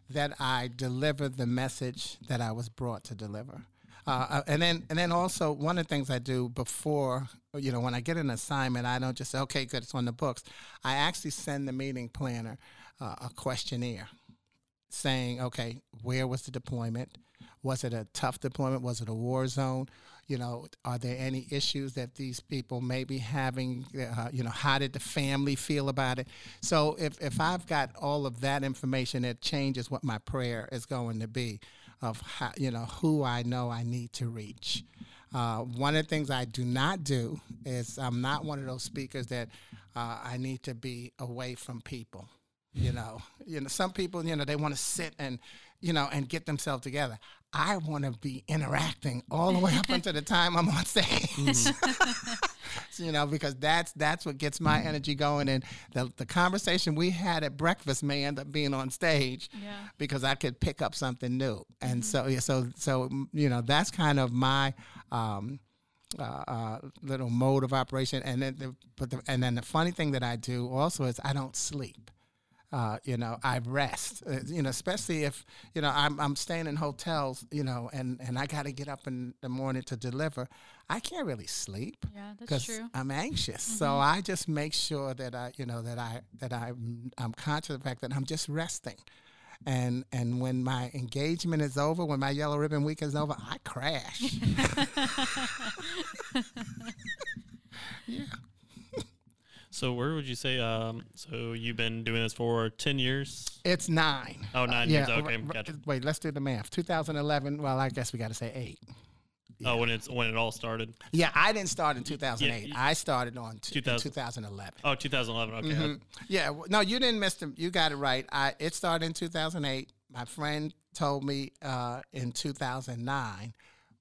that I deliver the message that I was brought to deliver. Uh, uh, and then and then also one of the things I do before you know when I get an assignment I don't just say okay good it's on the books. I actually send the meeting planner uh, a questionnaire saying okay where was the deployment? Was it a tough deployment? Was it a war zone you know, are there any issues that these people may be having? Uh, you know, how did the family feel about it? So if, if I've got all of that information, it changes what my prayer is going to be of how, you know, who I know I need to reach. Uh, one of the things I do not do is I'm not one of those speakers that uh, I need to be away from people. You know, you know, some people, you know, they want to sit and, you know, and get themselves together. I want to be interacting all the way up until the time I'm on stage. Mm. so, you know, because that's that's what gets my energy going. And the, the conversation we had at breakfast may end up being on stage yeah. because I could pick up something new. And mm-hmm. so, yeah, so, so you know, that's kind of my. Um, uh, uh, little mode of operation, and then the, but the, and then the funny thing that I do also is I don't sleep uh, you know, I rest. Uh, you know, especially if you know I'm I'm staying in hotels, you know, and and I got to get up in the morning to deliver. I can't really sleep. Yeah, that's true. I'm anxious, mm-hmm. so I just make sure that I, you know, that I that I I'm conscious of the fact that I'm just resting. And and when my engagement is over, when my yellow ribbon week is over, I crash. yeah. So where would you say? Um, so you've been doing this for ten years? It's nine. Oh, nine uh, years. Yeah, okay, gotcha. Wait, let's do the math. 2011. Well, I guess we got to say eight. Yeah. Oh, when it's when it all started. Yeah, I didn't start in 2008. Yeah, I started on t- 2000, 2011. Oh, 2011. Okay. Mm-hmm. Yeah. No, you didn't miss them. You got it right. I it started in 2008. My friend told me uh, in 2009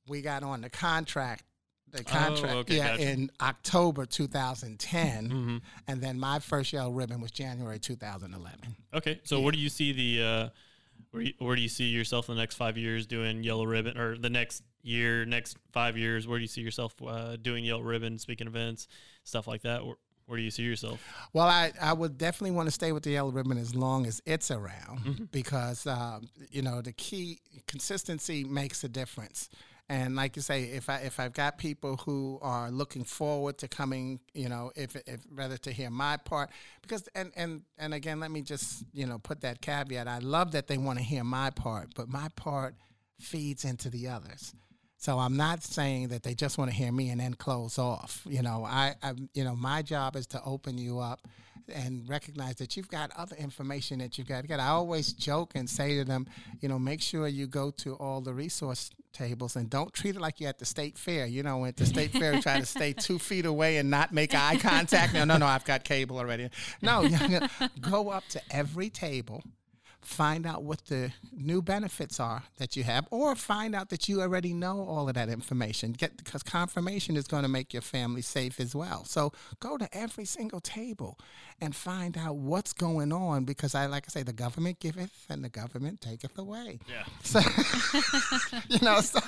we got on the contract the contract. Oh, okay, yeah, gotcha. in October 2010, mm-hmm. and then my first yellow ribbon was January 2011. Okay, so yeah. where do you see the uh, where you, where do you see yourself in the next five years doing yellow ribbon, or the next year, next five years? Where do you see yourself uh, doing yellow ribbon, speaking events, stuff like that? Where, where do you see yourself? Well, I, I would definitely want to stay with the yellow ribbon as long as it's around mm-hmm. because, um, you know, the key consistency makes a difference. And like you say, if I if I've got people who are looking forward to coming, you know, if if rather to hear my part, because and and and again, let me just you know put that caveat. I love that they want to hear my part, but my part feeds into the others. So I'm not saying that they just want to hear me and then close off. You know, I, I you know my job is to open you up and recognize that you've got other information that you've got to get. I always joke and say to them, you know, make sure you go to all the resource tables and don't treat it like you're at the state fair. You know, at the state fair, try to stay two feet away and not make eye contact. No, no, no, I've got cable already. No, go up to every table find out what the new benefits are that you have, or find out that you already know all of that information. Get because confirmation is going to make your family safe as well. So go to every single table and find out what's going on because I like I say the government giveth and the government taketh away. Yeah. So you know, so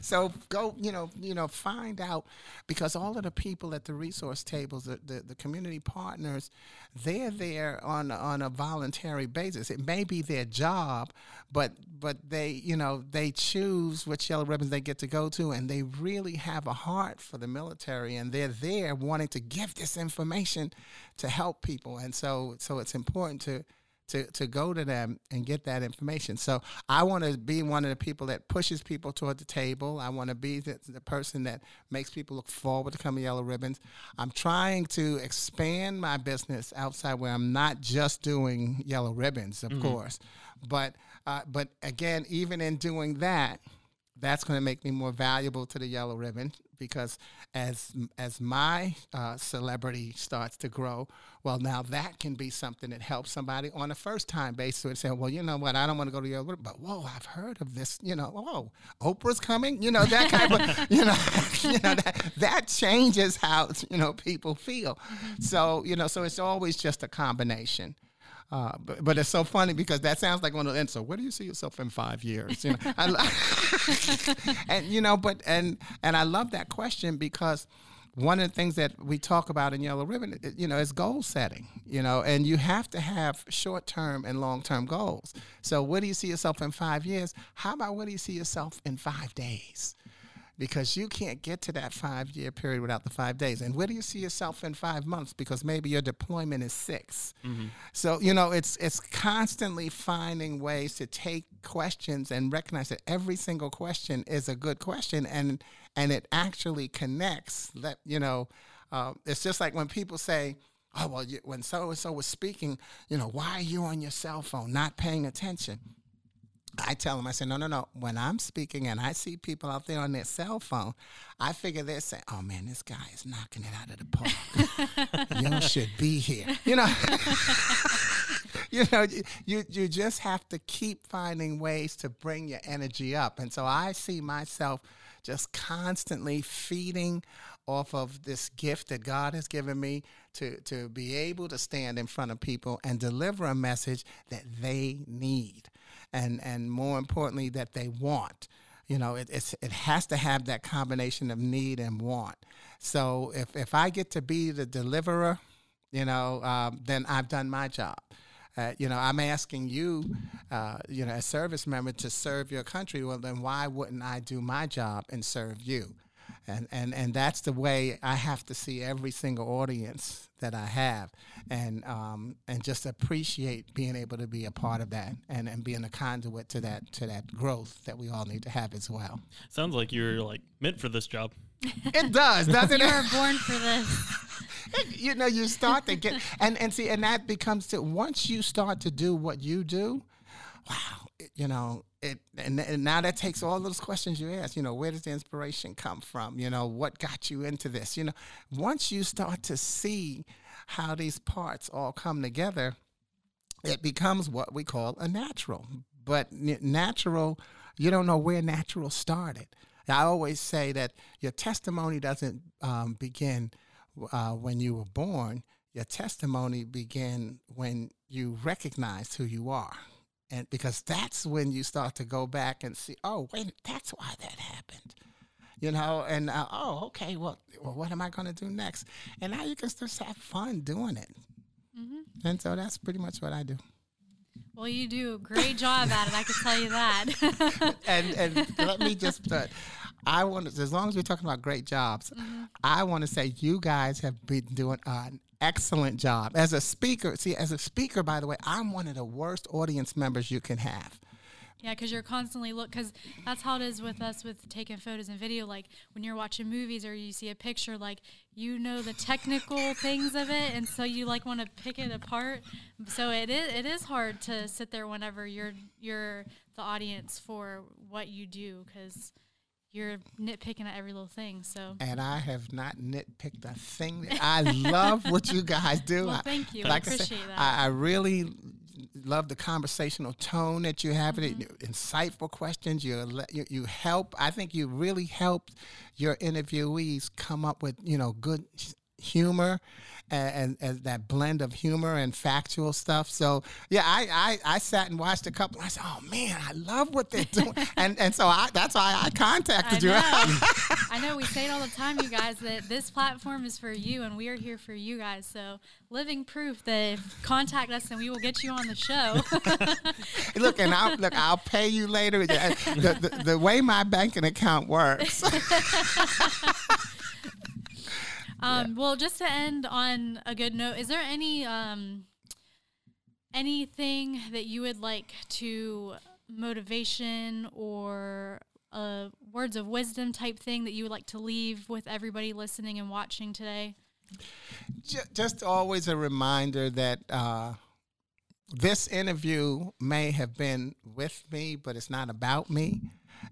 so go, you know, you know, find out because all of the people at the resource tables, the, the, the community partners, they're there on on a voluntary basis. It may be their job, but but they, you know, they choose which yellow ribbons they get to go to and they really have a heart for the military and they're there wanting to give this information to help people. And so so it's important to to, to go to them and get that information. So I want to be one of the people that pushes people toward the table. I want to be the, the, person that makes people look forward to coming Yellow Ribbons. I'm trying to expand my business outside where I'm not just doing Yellow Ribbons, of mm-hmm. course, but uh, but again, even in doing that, that's going to make me more valuable to the Yellow Ribbon because as as my uh, celebrity starts to grow, well, now that can be something that helps somebody on a first time basis and say, well, you know what, I don't want to go to your, but whoa, I've heard of this, you know, whoa, Oprah's coming, you know, that kind of, you know, you know that that changes how you know people feel. Mm-hmm. So you know, so it's always just a combination. Uh, but, but it's so funny because that sounds like one of the so where do you see yourself in five years? You know and you know but and and i love that question because one of the things that we talk about in yellow ribbon you know is goal setting you know and you have to have short-term and long-term goals. So where do you see yourself in five years? How about where do you see yourself in five days because you can't get to that five year period without the five days. And where do you see yourself in five months? Because maybe your deployment is 6 mm-hmm. So, you know, it's it's constantly finding ways to take questions and recognize that every single question is a good question and and it actually connects that, you know, uh, it's just like when people say, oh, well, you, when so and so was speaking, you know, why are you on your cell phone not paying attention? I tell them, I say, no, no, no. When I'm speaking and I see people out there on their cell phone, I figure they're saying, oh man, this guy is knocking it out of the park. you should be here. You know, you know, you, you just have to keep finding ways to bring your energy up. And so I see myself just constantly feeding off of this gift that God has given me to, to be able to stand in front of people and deliver a message that they need and and more importantly that they want. You know, it, it's it has to have that combination of need and want. So if if I get to be the deliverer, you know, um, then I've done my job. Uh, you know, I'm asking you, uh, you know, as service member to serve your country. Well, then why wouldn't I do my job and serve you? And and and that's the way I have to see every single audience that I have, and um, and just appreciate being able to be a part of that, and, and being a conduit to that to that growth that we all need to have as well. Sounds like you're like meant for this job. It does, doesn't you it? You were born for this. you know, you start to get and and see, and that becomes to once you start to do what you do, wow, you know, it and, and now that takes all those questions you ask you know where does the inspiration come from? You know what got you into this? You know once you start to see how these parts all come together it becomes what we call a natural. But natural you don't know where natural started. I always say that your testimony doesn't um, begin uh, when you were born. Your testimony began when you recognized who you are and because that's when you start to go back and see, oh, wait, that's why that happened, you know, and uh, oh, okay, well, well, what am I going to do next? And now you can just have fun doing it, mm-hmm. and so that's pretty much what I do. Well, you do a great job at it. I can tell you that. and and let me just, uh, I want to, as long as we're talking about great jobs, mm-hmm. I want to say you guys have been doing an excellent job. As a speaker, see, as a speaker, by the way, I'm one of the worst audience members you can have. Yeah, because you're constantly look. Because that's how it is with us with taking photos and video. Like when you're watching movies or you see a picture, like you know the technical things of it, and so you like want to pick it apart. So it is it is hard to sit there whenever you're you're the audience for what you do because you're nitpicking at every little thing. So and I have not nitpicked a thing. I love what you guys do. Well, thank you. Like I appreciate I that. I, I, really love the conversational tone that you have. Mm-hmm. It insightful questions. You, you you help. I think you really helped your interviewees come up with you know good humor and, and, that blend of humor and factual stuff. So yeah, I, I, I sat and watched a couple. I said, oh man, I love what they're doing, and and so I, that's why I contacted I you. I know we say it all the time, you guys, that this platform is for you, and we are here for you guys. So living proof that contact us and we will get you on the show. look, and I'll look. I'll pay you later. The, the, the way my banking account works. Um, yeah. Well, just to end on a good note, is there any um, anything that you would like to motivation or uh, words of wisdom type thing that you would like to leave with everybody listening and watching today? Just always a reminder that uh, this interview may have been with me, but it's not about me.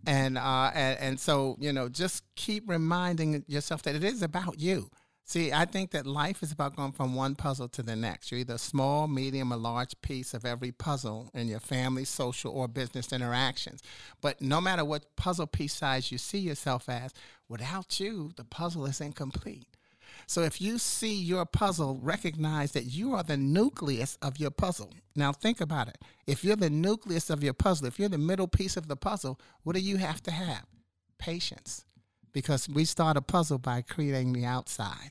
And, uh, and and so you know, just keep reminding yourself that it is about you. See, I think that life is about going from one puzzle to the next. You're either a small, medium, or large piece of every puzzle in your family, social, or business interactions. But no matter what puzzle piece size you see yourself as, without you, the puzzle is incomplete. So if you see your puzzle, recognize that you are the nucleus of your puzzle. Now think about it. If you're the nucleus of your puzzle, if you're the middle piece of the puzzle, what do you have to have? Patience. Because we start a puzzle by creating the outside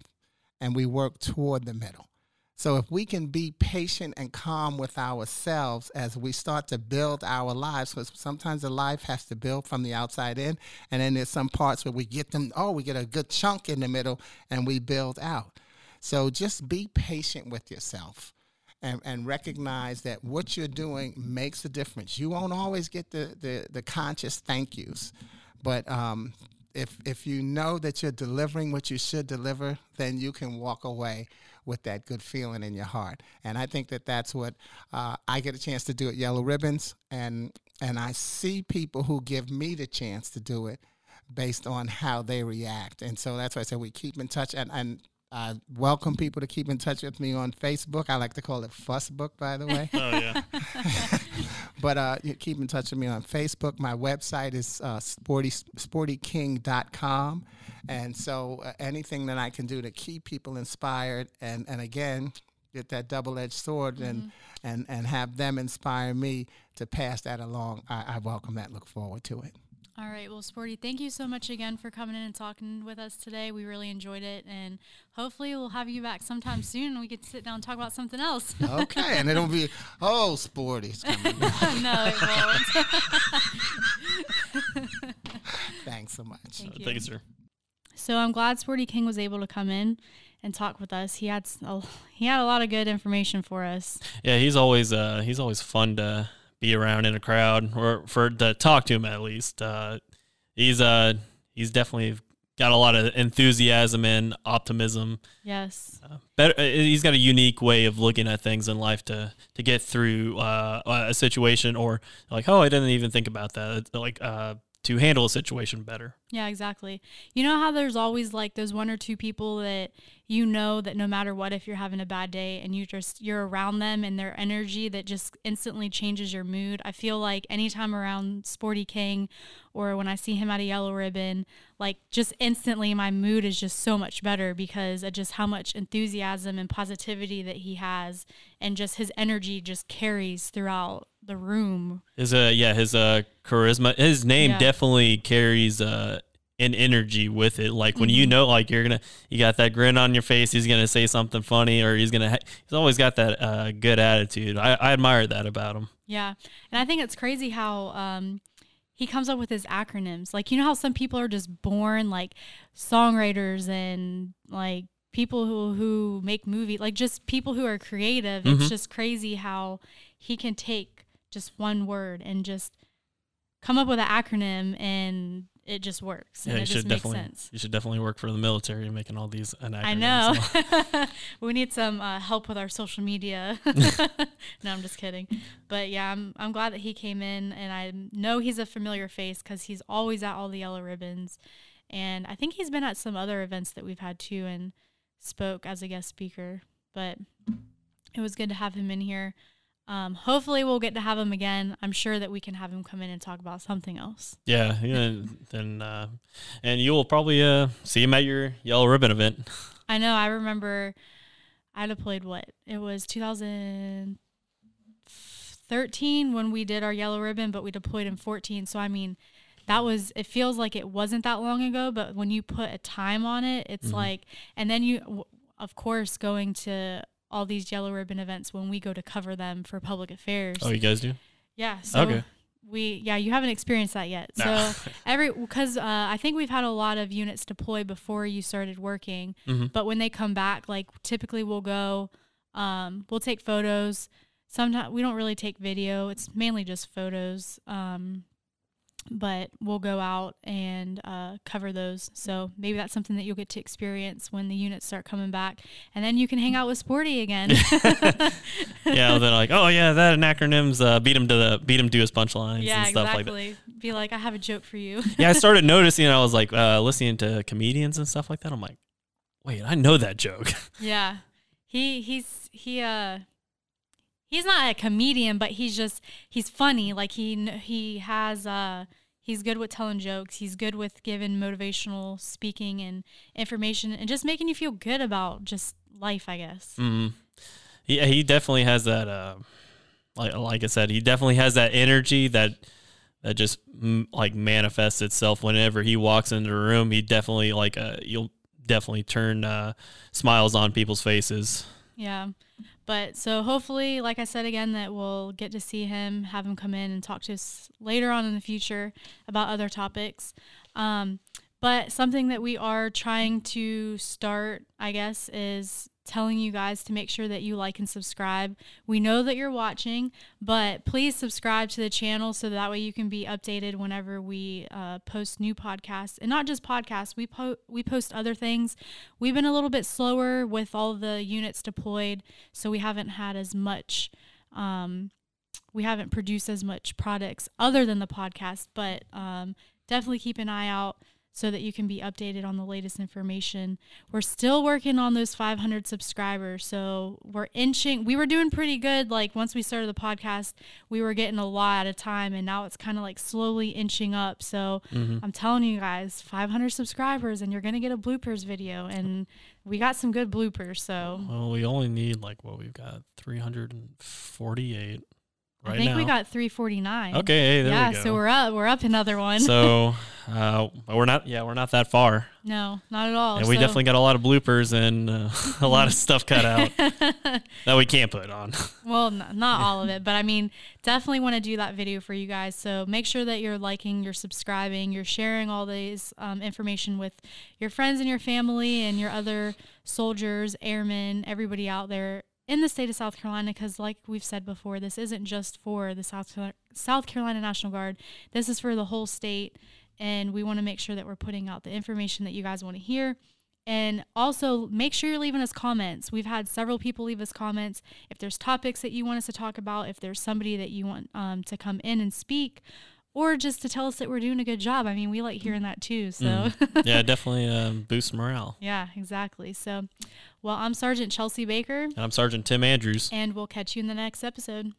and we work toward the middle. So if we can be patient and calm with ourselves as we start to build our lives, because sometimes the life has to build from the outside in, and then there's some parts where we get them, oh, we get a good chunk in the middle and we build out. So just be patient with yourself and, and recognize that what you're doing makes a difference. You won't always get the, the, the conscious thank yous, but um, if, if you know that you're delivering what you should deliver, then you can walk away with that good feeling in your heart. And I think that that's what uh, I get a chance to do at Yellow Ribbons, and and I see people who give me the chance to do it based on how they react. And so that's why I said we keep in touch and. and I welcome people to keep in touch with me on Facebook. I like to call it Fussbook, by the way. Oh yeah. but uh, you keep in touch with me on Facebook. My website is uh, sporty, sportyking.com. And so uh, anything that I can do to keep people inspired and, and again, get that double-edged sword mm-hmm. and, and, and have them inspire me to pass that along, I, I welcome that. Look forward to it. All right. Well, Sporty, thank you so much again for coming in and talking with us today. We really enjoyed it. And hopefully we'll have you back sometime soon and we could sit down and talk about something else. okay. And it'll be, oh, Sporty. no, it won't. Thanks so much. Thank you. Thank you, sir. So I'm glad Sporty King was able to come in and talk with us. He had a, he had a lot of good information for us. Yeah, he's always uh, he's always fun to be around in a crowd or for to talk to him at least. Uh, he's uh he's definitely got a lot of enthusiasm and optimism. Yes. Uh, better, uh, he's got a unique way of looking at things in life to to get through uh, a situation or like, oh, I didn't even think about that. Like uh, to handle a situation better. Yeah, exactly. You know how there's always like those one or two people that you know that no matter what if you're having a bad day and you just you're around them and their energy that just instantly changes your mood. I feel like anytime around Sporty King or when I see him at a yellow ribbon, like just instantly my mood is just so much better because of just how much enthusiasm and positivity that he has and just his energy just carries throughout the room. His uh yeah, his uh charisma his name yeah. definitely carries uh an energy with it. Like when mm-hmm. you know, like you're gonna, you got that grin on your face. He's gonna say something funny, or he's gonna. Ha- he's always got that uh, good attitude. I, I admire that about him. Yeah, and I think it's crazy how um, he comes up with his acronyms. Like you know how some people are just born like songwriters and like people who who make movie, like just people who are creative. Mm-hmm. It's just crazy how he can take just one word and just come up with an acronym and it just works. Yeah, and it just makes sense. You should definitely work for the military making all these acronyms. I know. we need some uh, help with our social media. no, I'm just kidding. But yeah, I'm I'm glad that he came in, and I know he's a familiar face because he's always at all the yellow ribbons, and I think he's been at some other events that we've had too, and spoke as a guest speaker. But it was good to have him in here. Um, hopefully, we'll get to have him again. I'm sure that we can have him come in and talk about something else. Yeah, yeah. then, uh, and you will probably uh, see him at your yellow ribbon event. I know. I remember I deployed what it was 2013 when we did our yellow ribbon, but we deployed in 14. So I mean, that was. It feels like it wasn't that long ago, but when you put a time on it, it's mm-hmm. like, and then you, of course, going to all these yellow ribbon events when we go to cover them for public affairs. Oh, you guys do? Yeah. So okay. we yeah, you haven't experienced that yet. So every because uh, I think we've had a lot of units deploy before you started working, mm-hmm. but when they come back, like typically we'll go, um, we'll take photos. Sometimes we don't really take video. It's mainly just photos. Um, but we'll go out and uh, cover those. So maybe that's something that you'll get to experience when the units start coming back, and then you can hang out with Sporty again. yeah, they're like, oh yeah, that and acronyms uh, beat him to the beat him to his punchlines yeah, and stuff exactly. like that. be like, I have a joke for you. yeah, I started noticing. I was like uh, listening to comedians and stuff like that. I'm like, wait, I know that joke. yeah, he he's he uh he's not a comedian, but he's just he's funny. Like he he has uh he's good with telling jokes. He's good with giving motivational speaking and information and just making you feel good about just life. I guess. Mm. He he definitely has that. Uh, like like I said, he definitely has that energy that that just like manifests itself whenever he walks into the room. He definitely like uh, you'll definitely turn uh, smiles on people's faces. Yeah. But so hopefully, like I said again, that we'll get to see him, have him come in and talk to us later on in the future about other topics. Um, but something that we are trying to start, I guess, is telling you guys to make sure that you like and subscribe. We know that you're watching, but please subscribe to the channel so that way you can be updated whenever we uh, post new podcasts and not just podcasts. We po- we post other things. We've been a little bit slower with all the units deployed, so we haven't had as much. Um, we haven't produced as much products other than the podcast, but um, definitely keep an eye out so that you can be updated on the latest information. We're still working on those 500 subscribers. So we're inching. We were doing pretty good. Like once we started the podcast, we were getting a lot at a time, and now it's kind of like slowly inching up. So mm-hmm. I'm telling you guys, 500 subscribers, and you're going to get a bloopers video. And we got some good bloopers. So, well, we only need like what we've got 348 Right I think now. we got 349. Okay, hey, there yeah, we go. so we're up. We're up another one. so uh, we're not. Yeah, we're not that far. No, not at all. And so. we definitely got a lot of bloopers and uh, a lot of stuff cut out that we can't put on. Well, n- not all of it, but I mean, definitely want to do that video for you guys. So make sure that you're liking, you're subscribing, you're sharing all these um, information with your friends and your family and your other soldiers, airmen, everybody out there in the state of South Carolina because, like we've said before, this isn't just for the South South Carolina National Guard. This is for the whole state, and we want to make sure that we're putting out the information that you guys want to hear. And also make sure you're leaving us comments. We've had several people leave us comments. If there's topics that you want us to talk about, if there's somebody that you want um, to come in and speak, or just to tell us that we're doing a good job. I mean, we like hearing that too. So mm. yeah, definitely um, boost morale. Yeah, exactly. So, well, I'm Sergeant Chelsea Baker, and I'm Sergeant Tim Andrews, and we'll catch you in the next episode.